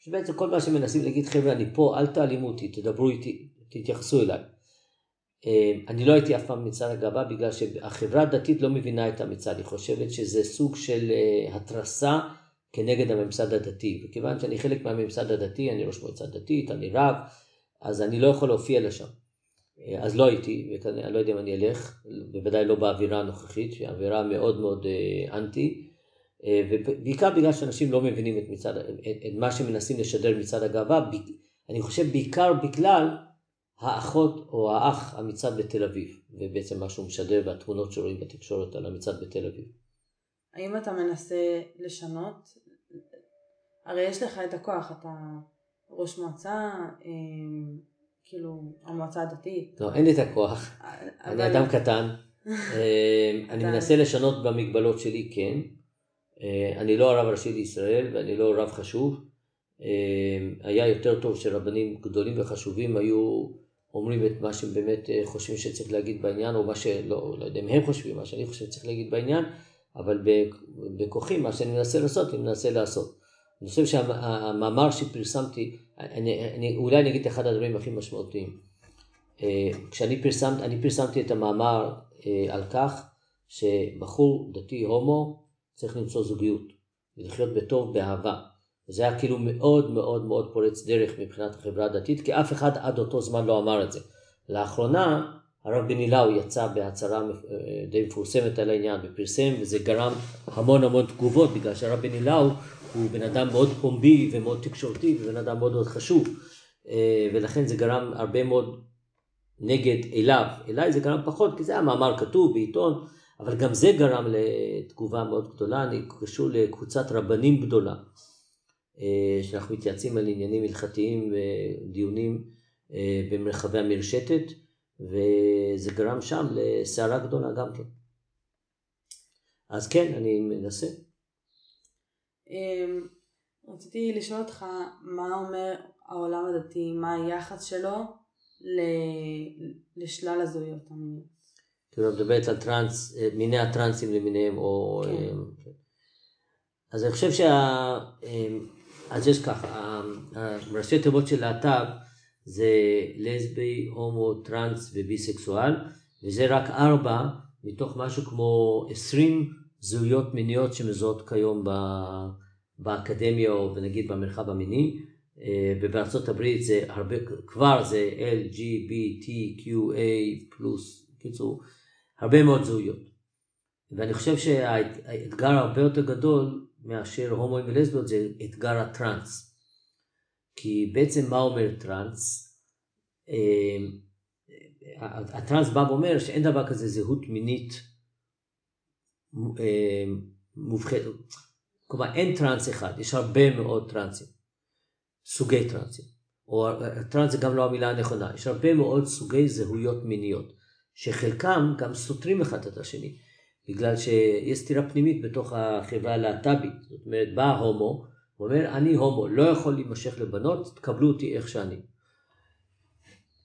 שבעצם כל מה שמנסים להגיד חבר'ה אני פה אל תעלימו אותי תדברו איתי תתייחסו אליי. אמ, אני לא הייתי אף פעם במצעד הגאווה בגלל שהחברה הדתית לא מבינה את המצעד, היא חושבת שזה סוג של אה, התרסה כנגד הממסד הדתי, וכיוון שאני חלק מהממסד הדתי, אני ראש מועצה דתית, אני רב, אז אני לא יכול להופיע לשם. אה, אז לא הייתי, ואני לא יודע אם אני אלך, בוודאי לא באווירה הנוכחית, שהיא אווירה מאוד מאוד אה, אנטי, ובעיקר בגלל שאנשים לא מבינים את, מצד, את, את מה שמנסים לשדר מצד הגאווה, אני חושב בעיקר בגלל האחות או האח המצעד בתל אביב, ובעצם מה שהוא משדר והתמונות שרואים בתקשורת על המצעד בתל אביב. האם אתה מנסה לשנות? הרי יש לך את הכוח, אתה ראש מועצה, אמ, כאילו המועצה הדתית. לא, אין לי את הכוח, אני אדם קטן. [laughs] אני מנסה לשנות במגבלות שלי, כן. אה, אני לא הרב הראשי לישראל ואני לא רב חשוב. אמ, היה יותר טוב שרבנים גדולים וחשובים היו אומרים את מה שהם באמת אה, חושבים שצריך להגיד בעניין, או מה שלא, לא יודע אם הם חושבים, מה שאני חושב שצריך להגיד בעניין, אבל בכוחי, מה שאני מנסה לעשות, אני מנסה לעשות. אני חושב שהמאמר שפרסמתי, אני, אני, אולי אני אגיד אחד הדברים הכי משמעותיים. אה, כשאני פרסמת, אני פרסמתי את המאמר אה, על כך שבחור דתי הומו צריך למצוא זוגיות ולחיות בטוב, באהבה. וזה היה כאילו מאוד מאוד מאוד פורץ דרך מבחינת החברה הדתית, כי אף אחד עד אותו זמן לא אמר את זה. לאחרונה הרב בן אילאו יצא בהצהרה אה, די מפורסמת על העניין ופרסם, וזה גרם המון המון תגובות, בגלל שהרב בן אילאו הוא בן אדם מאוד פומבי ומאוד תקשורתי ובן אדם מאוד מאוד חשוב, אה, ולכן זה גרם הרבה מאוד נגד אליו. אליי זה גרם פחות, כי זה היה מאמר כתוב בעיתון, אבל גם זה גרם לתגובה מאוד גדולה, אני קשור לקבוצת רבנים גדולה. אה, שאנחנו מתייעצים על עניינים הלכתיים ודיונים אה, במרחבי המרשתת, וזה גרם שם לסערה גדולה גם כן. אז כן, אני מנסה. אמ, רציתי לשאול אותך מה אומר העולם הדתי, מה היחס שלו לשלל הזהויות המיניות. כאילו, מדברת על טרנס, אה, מיני הטרנסים למיניהם, או... כן. אז אני חושב שה... אז יש ככה, ראשי תיבות של להט"ב זה לסבי, הומו, טראנס וביסקסואל, וזה רק ארבע מתוך משהו כמו עשרים זהויות מיניות שמזוהות כיום באקדמיה או נגיד במרחב המיני, אה, ובארצות הברית זה הרבה, כבר זה LGBTQA פלוס, קיצור, הרבה מאוד זהויות. ואני חושב שהאתגר הרבה יותר גדול מאשר הומואים ולסביות זה אתגר הטראנס. כי בעצם מה אומר טראנס? אמ, הטראנס בא ואומר שאין דבר כזה זהות מינית אמ, מובחרת, כלומר אין טראנס אחד, יש הרבה מאוד טראנסים, סוגי טראנסים, או טראנס זה גם לא המילה הנכונה, יש הרבה מאוד סוגי זהויות מיניות, שחלקם גם סותרים אחד את השני. בגלל שיש סתירה פנימית בתוך החברה הלהט"בית. זאת אומרת, בא הומו, הוא אומר, אני הומו, לא יכול להימשך לבנות, תקבלו אותי איך שאני.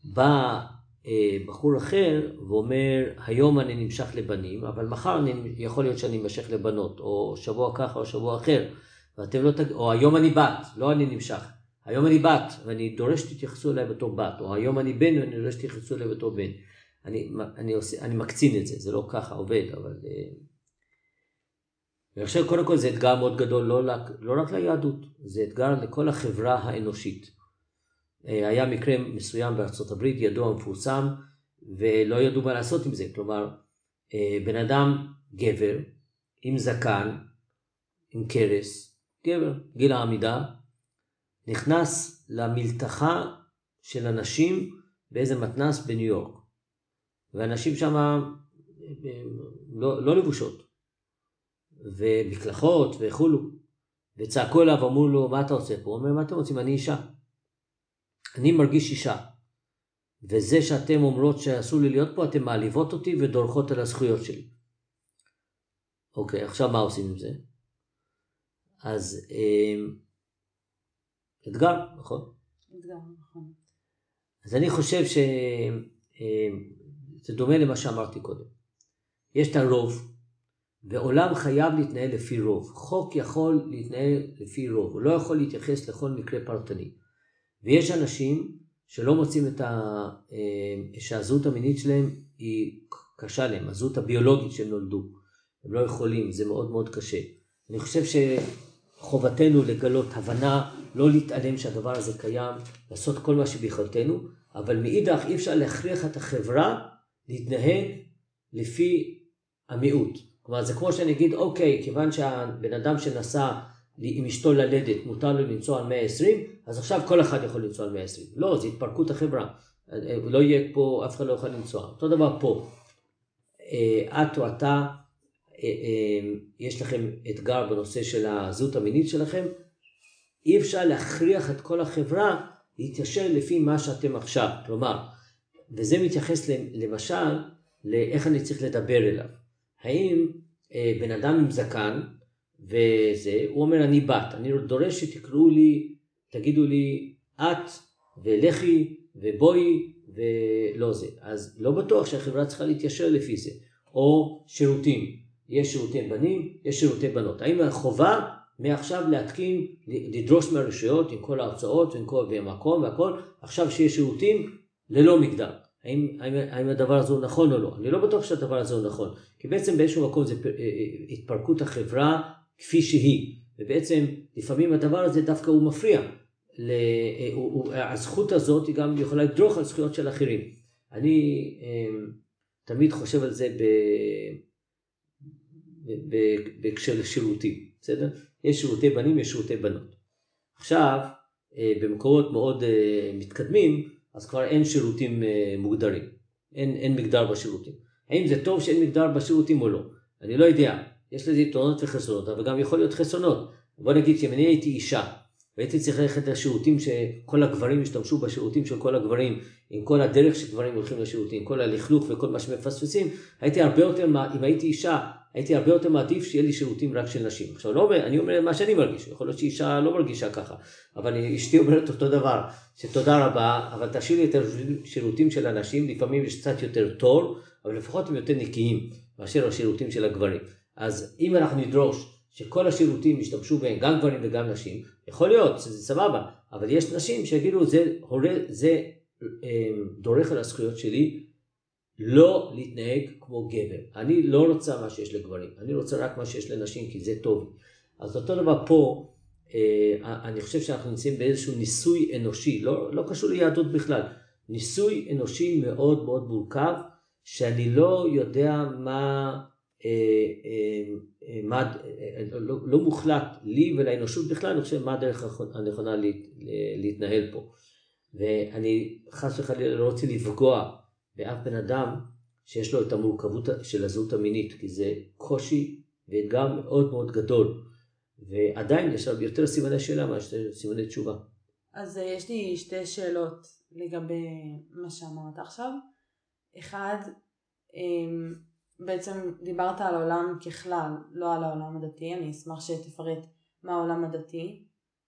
בא אה, בחור אחר ואומר, היום אני נמשך לבנים, אבל מחר אני, יכול להיות שאני אמשך לבנות, או שבוע ככה או שבוע אחר, ואתם לא תג... או היום אני בת, לא אני נמשך. היום אני בת, ואני דורש שתתייחסו אליי בתור בת, או היום אני בן ואני דורש שתתייחסו אליי בתור בן. אני, אני, עושה, אני מקצין את זה, זה לא ככה עובד, אבל... אה, ואני חושב קודם כל זה אתגר מאוד גדול לא, לא רק ליהדות, זה אתגר לכל החברה האנושית. אה, היה מקרה מסוים בארצות הברית, ידוע מפורסם, ולא ידעו מה לעשות עם זה. כלומר, אה, בן אדם גבר, עם זקן, עם כרס, גבר, גיל העמידה, נכנס למלתחה של אנשים באיזה מתנס בניו יורק. ואנשים שם לא, לא לבושות, ומקלחות וכולו, וצעקו אליו, אמרו לו, מה אתה עושה פה? הוא אומר, מה אתם רוצים? אני אישה. אני מרגיש אישה. וזה שאתם אומרות שאסור לי להיות פה, אתן מעליבות אותי ודורכות על הזכויות שלי. אוקיי, עכשיו מה עושים עם זה? אז אה, אתגר, נכון? אתגר, נכון. אז אני חושב ש... אה, זה דומה למה שאמרתי קודם. יש את הרוב, ועולם חייב להתנהל לפי רוב. חוק יכול להתנהל לפי רוב, הוא לא יכול להתייחס לכל מקרה פרטני. ויש אנשים שלא מוצאים את ה... אה, שהזהות המינית שלהם היא קשה להם, הזהות הביולוגית שהם נולדו. הם לא יכולים, זה מאוד מאוד קשה. אני חושב שחובתנו לגלות הבנה, לא להתעלם שהדבר הזה קיים, לעשות כל מה שביכולתנו, אבל מאידך אי אפשר להכריח את החברה להתנהג לפי המיעוט. כלומר זה כמו שאני אגיד אוקיי כיוון שהבן אדם שנסע עם אשתו ללדת מותר לו לנסוע על 120 אז עכשיו כל אחד יכול לנסוע על 120. לא זה התפרקות החברה. לא יהיה פה אף אחד לא יכול לנסוע. אותו דבר פה. אה, את או אתה אה, אה, יש לכם אתגר בנושא של הזהות המינית שלכם אי אפשר להכריח את כל החברה להתיישר לפי מה שאתם עכשיו. כלומר, וזה מתייחס למשל לאיך אני צריך לדבר אליו. האם אה, בן אדם עם זקן וזה, הוא אומר אני בת, אני דורש שתקראו לי, תגידו לי את ולכי ובואי ולא זה. אז לא בטוח שהחברה צריכה להתיישר לפי זה. או שירותים, יש שירותי בנים, יש שירותי בנות. האם החובה מעכשיו להתקין, לדרוש מהרשויות עם כל ההוצאות ועם כל, והמקום והכל, עכשיו שיש שירותים ללא מגדר. האם, האם, האם הדבר הזה הוא נכון או לא? אני לא בטוח שהדבר הזה הוא נכון, כי בעצם באיזשהו מקום זה אה, אה, התפרקות החברה כפי שהיא, ובעצם לפעמים הדבר הזה דווקא הוא מפריע. ל, אה, הזכות הזאת היא גם יכולה לדרוך על זכויות של אחרים. אני תמיד חושב על זה בהקשר לשירותים, בסדר? יש שירותי בנים, יש שירותי בנות. עכשיו, במקומות מאוד מתקדמים, אז כבר אין שירותים אה, מוגדרים. אין, אין מגדר בשירותים. האם זה טוב שאין מגדר בשירותים או לא? אני לא יודע. יש לזה יתרונות וחסרונות, אבל גם יכול להיות חסרונות. בוא נגיד שאם אני הייתי אישה, והייתי צריך ללכת לשירותים שכל הגברים השתמשו בשירותים של כל הגברים, עם כל הדרך שגברים הולכים לשירותים, כל הלכלוך וכל מה שמפספסים, הייתי הרבה יותר, אם הייתי אישה, הייתי הרבה יותר מעדיף שיהיה לי שירותים רק של נשים. עכשיו, לא, אני אומר מה שאני מרגיש, יכול להיות שאישה לא מרגישה ככה, אבל אשתי אומרת אותו דבר, שתודה רבה, אבל תשאיר לי את השירותים של הנשים, לפעמים יש קצת יותר תור, אבל לפחות הם יותר נקיים מאשר השירותים של הגברים. אז אם אנחנו נדרוש שכל השירותים ישתמשו בהם גם גברים וגם נשים, יכול להיות שזה סבבה, אבל יש נשים שיגידו זה, זה אה, דורך על הזכויות שלי, לא להתנהג כמו גבר. אני לא רוצה מה שיש לגברים, אני רוצה רק מה שיש לנשים כי זה טוב. אז אותו דבר פה, אה, אני חושב שאנחנו נמצאים באיזשהו ניסוי אנושי, לא, לא קשור ליהדות בכלל, ניסוי אנושי מאוד מאוד מורכב, שאני לא יודע מה, אה, מה לא, לא מוחלט לי ולאנושות בכלל, אני חושב מה הדרך הנכונה להתנהל פה. ואני חס וחלילה לא רוצה לפגוע באף בן אדם שיש לו את המורכבות של הזהות המינית, כי זה קושי ואתגר מאוד מאוד גדול, ועדיין יש שם יותר סימני שאלה מאשר סימני תשובה. אז אה, יש לי שתי שאלות לגבי מה שאמרת עכשיו. אחד, אמ, בעצם דיברת על העולם ככלל, לא על העולם הדתי, אני אשמח שתפרט מה העולם הדתי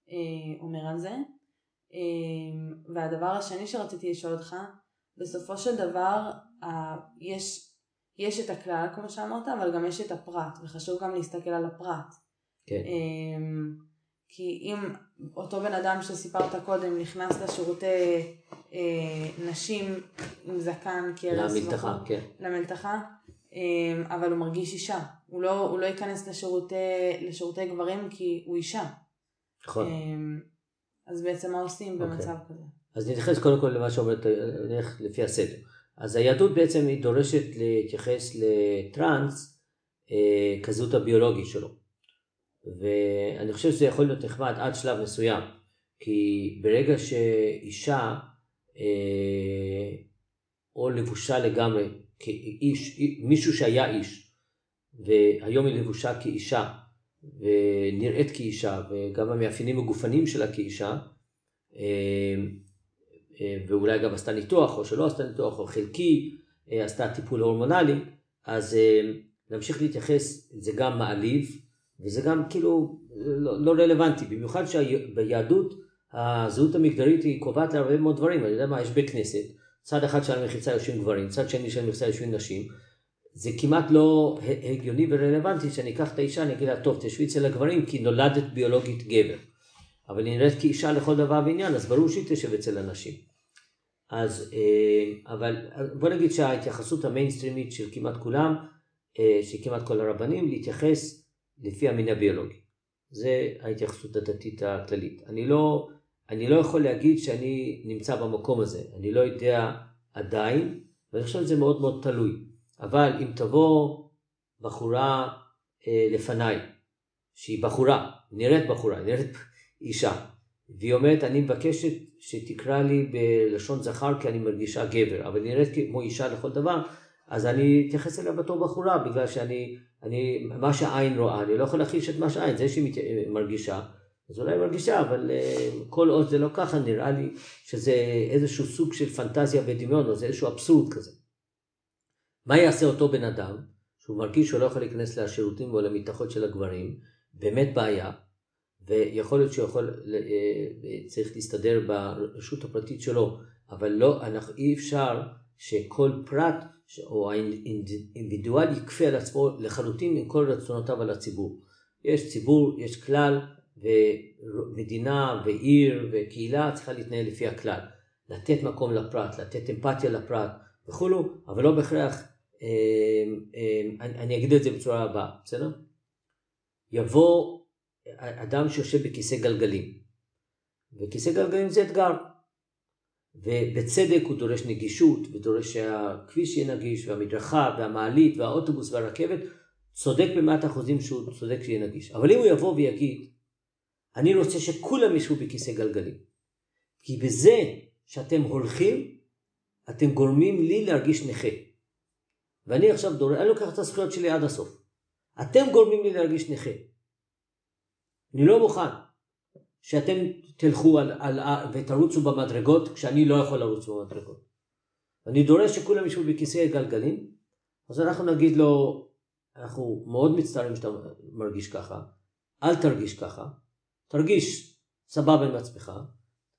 אה, אומר על זה. אמ, והדבר השני שרציתי לשאול אותך, בסופו של דבר יש, יש את הכלל כמו שאמרת, אבל גם יש את הפרט, וחשוב גם להסתכל על הפרט. כן. אמ, כי אם אותו בן אדם שסיפרת קודם נכנס לשירותי אה, נשים עם זקן כרס, למלתחה, נכון? כן. למלתחה, אה, אבל הוא מרגיש אישה. הוא לא, הוא לא ייכנס לשירותי, לשירותי גברים כי הוא אישה. נכון. אה, אז בעצם מה עושים okay. במצב אוקיי. כזה? אז נתייחס קודם כל למה שאומרת, נלך לפי הסדר. אז היהדות בעצם היא דורשת להתייחס לטראנס אה, כזאת הביולוגי שלו. ואני חושב שזה יכול להיות נחמד עד שלב מסוים. כי ברגע שאישה אה, או לבושה לגמרי כאיש, מישהו שהיה איש, והיום היא לבושה כאישה, ונראית כאישה, וגם המאפיינים הגופניים שלה כאישה, אה, ואולי גם עשתה ניתוח, או שלא עשתה ניתוח, או חלקי, אה, עשתה טיפול הורמונלי, אז נמשיך להתייחס, זה גם מעליב, וזה גם כאילו לא, לא רלוונטי, במיוחד שביהדות הזהות המגדרית היא קובעת להרבה מאוד דברים, אני יודע מה, יש בית כנסת, צד אחד של המחיצה יושבים גברים, צד שני של המחיצה יושבים נשים, זה כמעט לא הגיוני ורלוונטי שאני אקח את האישה, אני אגיד לה, טוב, תשבי אצל הגברים כי נולדת ביולוגית גבר. אבל היא נראית כאישה לכל דבר ועניין, אז ברור שהיא תשב אצל הנשים. אז, אה, אבל בוא נגיד שההתייחסות המיינסטרימית של כמעט כולם, אה, של כמעט כל הרבנים, להתייחס לפי המין הביולוגי. זה ההתייחסות הדתית הכללית. אני לא, אני לא יכול להגיד שאני נמצא במקום הזה, אני לא יודע עדיין, ואני חושב שזה מאוד מאוד תלוי. אבל אם תבוא בחורה אה, לפניי, שהיא בחורה, נראית בחורה, נראית אישה, והיא אומרת, אני מבקשת שתקרא לי בלשון זכר כי אני מרגישה גבר, אבל נראית כמו אישה לכל דבר, אז אני אתייחס אליה בתור בחורה, בגלל שאני, אני, מה שהעין רואה, אני לא יכול להכחיש את מה שהעין, זה שהיא מרגישה, אז אולי מרגישה, אבל uh, כל עוד זה לא ככה, נראה לי שזה איזשהו סוג של פנטזיה ודמיון, או זה איזשהו אבסורד כזה. מה יעשה אותו בן אדם, שהוא מרגיש שהוא לא יכול להיכנס לשירותים או למתחות של הגברים, באמת בעיה, ויכול להיות שהוא יכול, uh, צריך להסתדר ברשות הפרטית שלו, אבל לא, אנחנו, אי אפשר שכל פרט או האינדיבידואל יכפה על עצמו לחלוטין עם כל רצונותיו על הציבור. יש ציבור, יש כלל, ומדינה ועיר וקהילה צריכה להתנהל לפי הכלל. לתת מקום לפרט, לתת אמפתיה לפרט וכולו, אבל לא בהכרח, אה, אה, אני, אני אגיד את זה בצורה הבאה, בסדר? יבוא אדם שיושב בכיסא גלגלים, וכיסא גלגלים זה אתגר, ובצדק הוא דורש נגישות, ודורש שהכביש יהיה נגיש, והמדרכה, והמעלית, והאוטובוס והרכבת, צודק במאת אחוזים שהוא צודק שיהיה נגיש. אבל אם הוא יבוא ויגיד, אני רוצה שכולם ישבו בכיסא גלגלים. כי בזה שאתם הולכים, אתם גורמים לי להרגיש נכה. ואני עכשיו דורש, אני לוקח את הזכויות שלי עד הסוף. אתם גורמים לי להרגיש נכה. אני לא מוכן שאתם תלכו על, על, ותרוצו במדרגות כשאני לא יכול לרוץ במדרגות. אני דורש שכולם ישבו בכיסא גלגלים, אז אנחנו נגיד לו, אנחנו מאוד מצטערים שאתה מרגיש ככה, אל תרגיש ככה, תרגיש סבבה עם עצמך,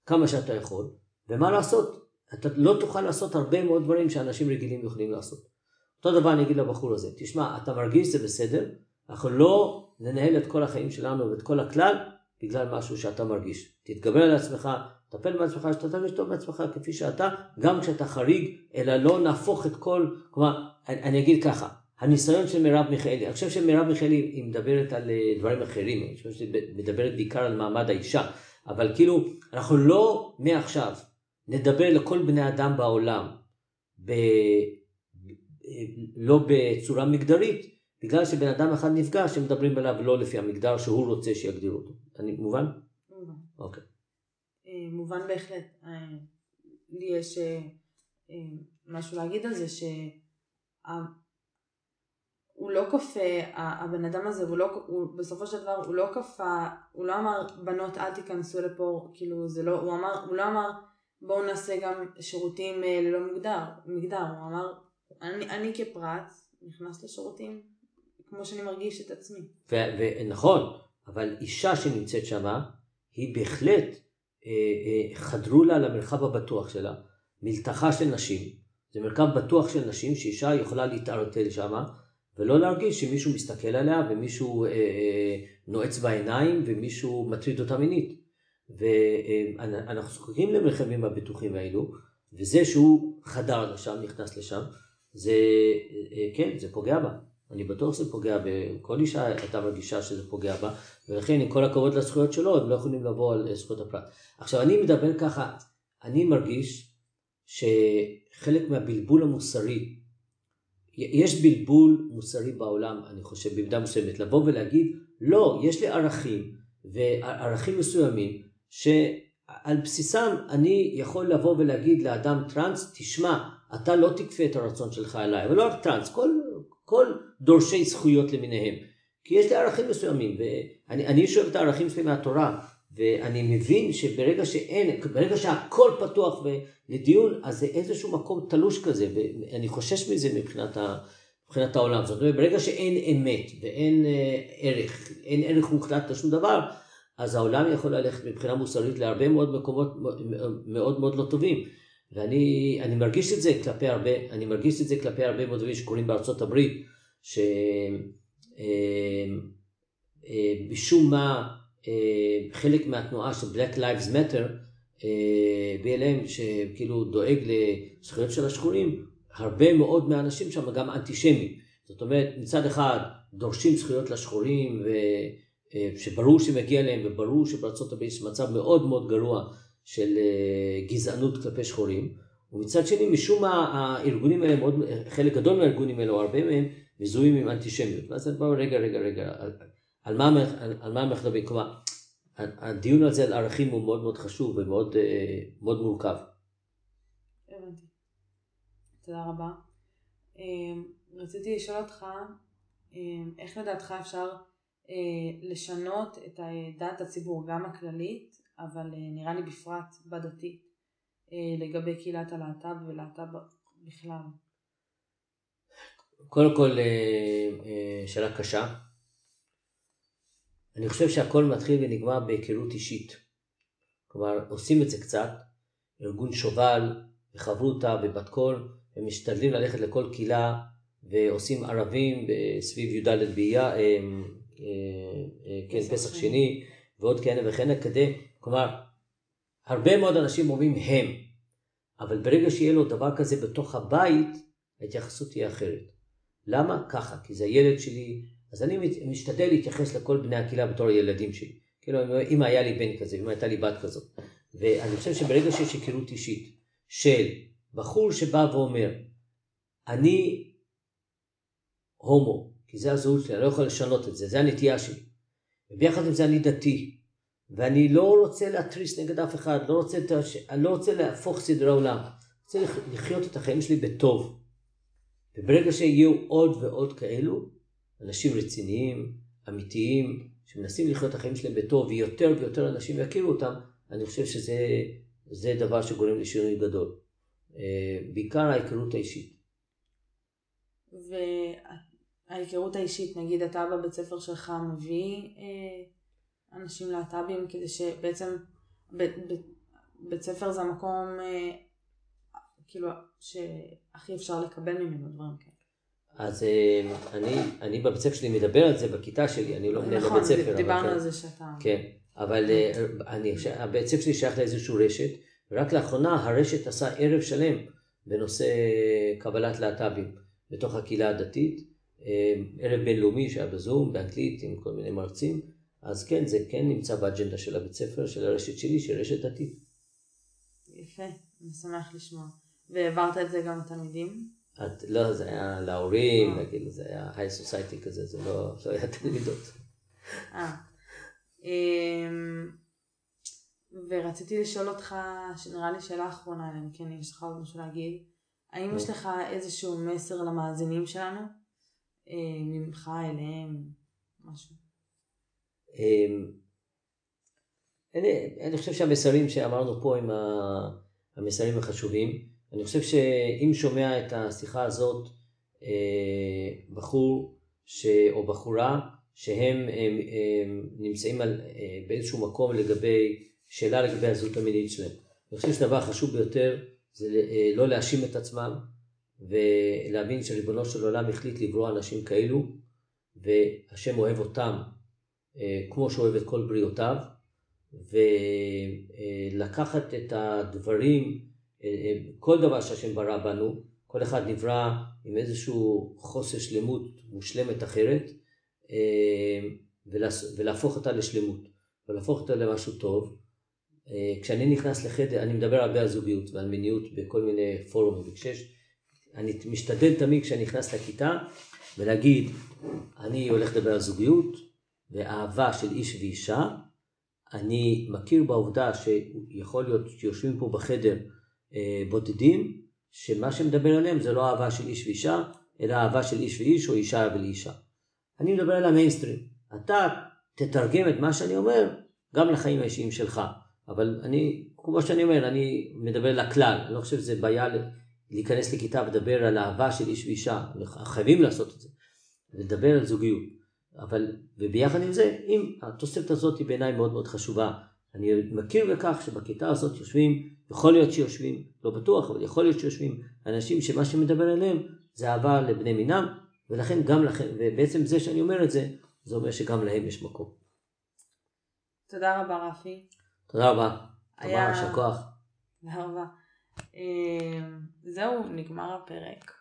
כמה שאתה יכול, ומה לעשות? אתה לא תוכל לעשות הרבה מאוד דברים שאנשים רגילים יכולים לעשות. אותו דבר אני אגיד לבחור הזה, תשמע, אתה מרגיש זה בסדר, אנחנו לא ננהל את כל החיים שלנו ואת כל הכלל בגלל משהו שאתה מרגיש. תתגבר על עצמך, תטפל בעצמך, שאתה תרגיש טוב בעצמך כפי שאתה, גם כשאתה חריג, אלא לא נהפוך את כל, כלומר, אני, אני אגיד ככה, הניסיון של מרב מיכאלי, אני חושב שמרב מיכאלי היא מדברת על אה, דברים אחרים, אני חושב שהיא מדברת בעיקר על מעמד האישה, אבל כאילו אנחנו לא מעכשיו נדבר לכל בני אדם בעולם ב... לא בצורה מגדרית, בגלל שבן אדם אחד נפגע שמדברים עליו לא לפי המגדר שהוא רוצה שיגדירו אותו. אני מובן? מובן. אוקיי. אה, מובן בהחלט. אה, לי יש משהו להגיד על זה, שה... הוא לא כופה, הבן אדם הזה, הוא לא, הוא, בסופו של דבר הוא לא כפה, הוא לא אמר בנות אל תיכנסו לפה, כאילו זה לא, הוא אמר, הוא לא אמר בואו נעשה גם שירותים אה, ללא מגדר, מגדר, הוא אמר אני, אני כפרט נכנס לשירותים כמו שאני מרגיש את עצמי. ונכון, אבל אישה שנמצאת שמה, היא בהחלט אה, אה, חדרו לה למרחב הבטוח שלה, מלתחה של נשים, זה מרחב בטוח של נשים שאישה יכולה להתערטל שמה ולא להרגיש שמישהו מסתכל עליה ומישהו אה, אה, נועץ בעיניים ומישהו מטריד אותה מינית. ואנחנו זקוקים למרחבים הבטוחים האלו, וזה שהוא חדר לשם, נכנס לשם, זה, אה, כן, זה פוגע בה. אני בטוח שזה פוגע בכל אישה הייתה מרגישה שזה פוגע בה, ולכן עם כל הכבוד לזכויות שלו, הם לא יכולים לבוא על זכויות הפרט. עכשיו, אני מדבר ככה, אני מרגיש שחלק מהבלבול המוסרי יש בלבול מוסרי בעולם, אני חושב, במידה מסוימת, לבוא ולהגיד, לא, יש לי ערכים, וערכים מסוימים, שעל בסיסם אני יכול לבוא ולהגיד לאדם טראנס, תשמע, אתה לא תכפה את הרצון שלך עליי, ולא רק טראנס, כל, כל דורשי זכויות למיניהם. כי יש לי ערכים מסוימים, ואני שואב את הערכים שלי מהתורה, ואני מבין שברגע שאין, ברגע שהכל פתוח לדיון, אז זה איזשהו מקום תלוש כזה, ואני חושש מזה מבחינת, ה, מבחינת העולם. זאת אומרת, ברגע שאין אמת ואין אה, ערך, אין ערך מוחלט לשום דבר, אז העולם יכול ללכת מבחינה מוסרית להרבה מאוד מקומות מאוד מאוד לא טובים. ואני מרגיש את זה כלפי הרבה, אני מרגיש את זה כלפי הרבה מאוד דברים שקורים בארצות הברית, שבשום אה, אה, מה אה, חלק מהתנועה של Black Lives Matter, BLM, שכאילו דואג לזכויות של השחורים, הרבה מאוד מהאנשים שם גם אנטישמים. זאת אומרת, מצד אחד דורשים זכויות לשחורים אה, שברור שמגיע להם וברור שבארצות הברית יש מצב מאוד מאוד גרוע של אה, גזענות כלפי שחורים, ומצד שני משום מה הארגונים האלה, מאוד, חלק גדול מהארגונים האלה או הרבה מהם מזוהים עם אנטישמיות. ואז אני בא רגע רגע רגע, על, על מה אנחנו מדברים? כלומר, הדיון הזה על ערכים הוא מאוד מאוד חשוב ומאוד מאוד מורכב. הבנתי. תודה רבה. רציתי לשאול אותך, איך לדעתך אפשר אה, לשנות את דעת הציבור, גם הכללית, אבל אה, נראה לי בפרט בדתית, אה, לגבי קהילת הלהט"ב ולהט"ב בכלל. קודם כל, שאלה קשה. אני חושב שהכל מתחיל ונגמר בהיכרות אישית. כלומר, עושים את זה קצת, ארגון שובל וחברותה ובת קול, הם משתדלים ללכת לכל קהילה ועושים ערבים סביב י"ד באייר, אה, אה, כן, פסח שני ועוד כהנה וכהנה כדי, כלומר, הרבה מאוד אנשים אומרים הם, אבל ברגע שיהיה לו דבר כזה בתוך הבית, ההתייחסות תהיה אחרת. למה? ככה, כי זה הילד שלי, אז אני משתדל להתייחס לכל בני הקהילה בתור הילדים שלי. כאילו, אם היה לי בן כזה, אם הייתה לי בת כזאת. ואני חושב שברגע שיש היכרות אישית של בחור שבא ואומר, אני הומו, כי זה הזהות שלי, אני לא יכול לשנות את זה, זה הנטייה שלי. וביחד עם זה אני דתי, ואני לא רוצה להתריס נגד אף אחד, לא רוצה, אני לא רוצה להפוך סדרי עולם, אני רוצה לחיות את החיים שלי בטוב. וברגע שיהיו עוד ועוד כאלו, אנשים רציניים, אמיתיים, שמנסים לחיות את החיים שלהם בטוב, ויותר ויותר אנשים יכירו אותם, אני חושב שזה דבר שגורם לשינוי גדול. אה, בעיקר ההיכרות האישית. ואת ההיכרות האישית, נגיד אתה בבית ספר שלך מביא אה, אנשים להט"בים כדי שבעצם בית, ספר זה המקום אה, כאילו שהכי אפשר לקבל ממנו דברים כאלה. אז אה, אני, אני בבית ספר שלי מדבר על זה בכיתה שלי, אני לא מנהל נכון, בבית ספר. נכון, דיברנו כן. על זה שאתה... כן, אבל אה, אני, הבית ספר שלי שייך לאיזושהי רשת, ורק לאחרונה הרשת עשה ערב שלם בנושא קבלת להט"בים בתוך הקהילה הדתית. ערב בינלאומי שהיה בזום, באנגלית עם כל מיני מרצים, אז כן, זה כן נמצא באג'נדה של הבית ספר, של הרשת שלי, של רשת עתיד. יפה, אני שמח לשמוע. והעברת את זה גם לתלמידים? את, לא, זה היה להורים, אה. נגיד, זה היה היי סוסייטי כזה, זה לא, לא היה [laughs] תלמידות. אה. אמ, ורציתי לשאול אותך, שנראה לי שאלה אחרונה, אם כן יש לך עוד משהו להגיד, האם יש לך איזשהו מסר למאזינים שלנו? אה, ממך אליהם, משהו. אמ, אני, אני חושב שהמסרים שאמרנו פה הם המסרים החשובים. אני חושב שאם שומע את השיחה הזאת אה, בחור ש, או בחורה שהם הם, הם נמצאים על, אה, באיזשהו מקום לגבי, שאלה לגבי הזהות המינית שלהם. אני חושב שהדבר החשוב ביותר זה לא להאשים את עצמם, ולהבין שריבונו של עולם החליט לברוא אנשים כאלו, והשם אוהב אותם אה, כמו שהוא אוהב את כל בריאותיו, ולקחת את הדברים, אה, אה, כל דבר שהשם ברא בנו, כל אחד נברא עם איזשהו חוסר שלמות מושלמת אחרת, ולהפוך אותה לשלמות, ולהפוך אותה למשהו טוב. כשאני נכנס לחדר, אני מדבר הרבה על זוגיות ועל מיניות בכל מיני פורומים, וכשיש אני משתדל תמיד כשאני נכנס לכיתה ולהגיד, אני הולך לדבר על זוגיות ואהבה של איש ואישה. אני מכיר בעובדה שיכול להיות שיושבים פה בחדר אה, בודדים, שמה שמדבר עליהם זה לא אהבה של איש ואישה, אלא אהבה של איש ואיש או אישה ולאישה. אני מדבר על המיינסטרים. אתה תתרגם את מה שאני אומר גם לחיים האישיים שלך. אבל אני, כמו שאני אומר, אני מדבר לכלל, אני לא חושב שזה בעיה להיכנס לכיתה ולדבר על אהבה של איש ואישה, חייבים לעשות את זה, ולדבר על זוגיות. אבל, וביחד עם זה, אם התוספת הזאת היא בעיניי מאוד מאוד חשובה, אני מכיר בכך שבכיתה הזאת יושבים, יכול להיות שיושבים, לא בטוח, אבל יכול להיות שיושבים אנשים שמה שמדבר עליהם זה אהבה לבני מינם, ולכן גם לכם, ובעצם זה שאני אומר את זה, זה אומר שגם להם יש מקום. תודה רבה רפי. תודה רבה. היה... תודה רבה, יישר כוח. תודה רבה. אמ, זהו, נגמר הפרק.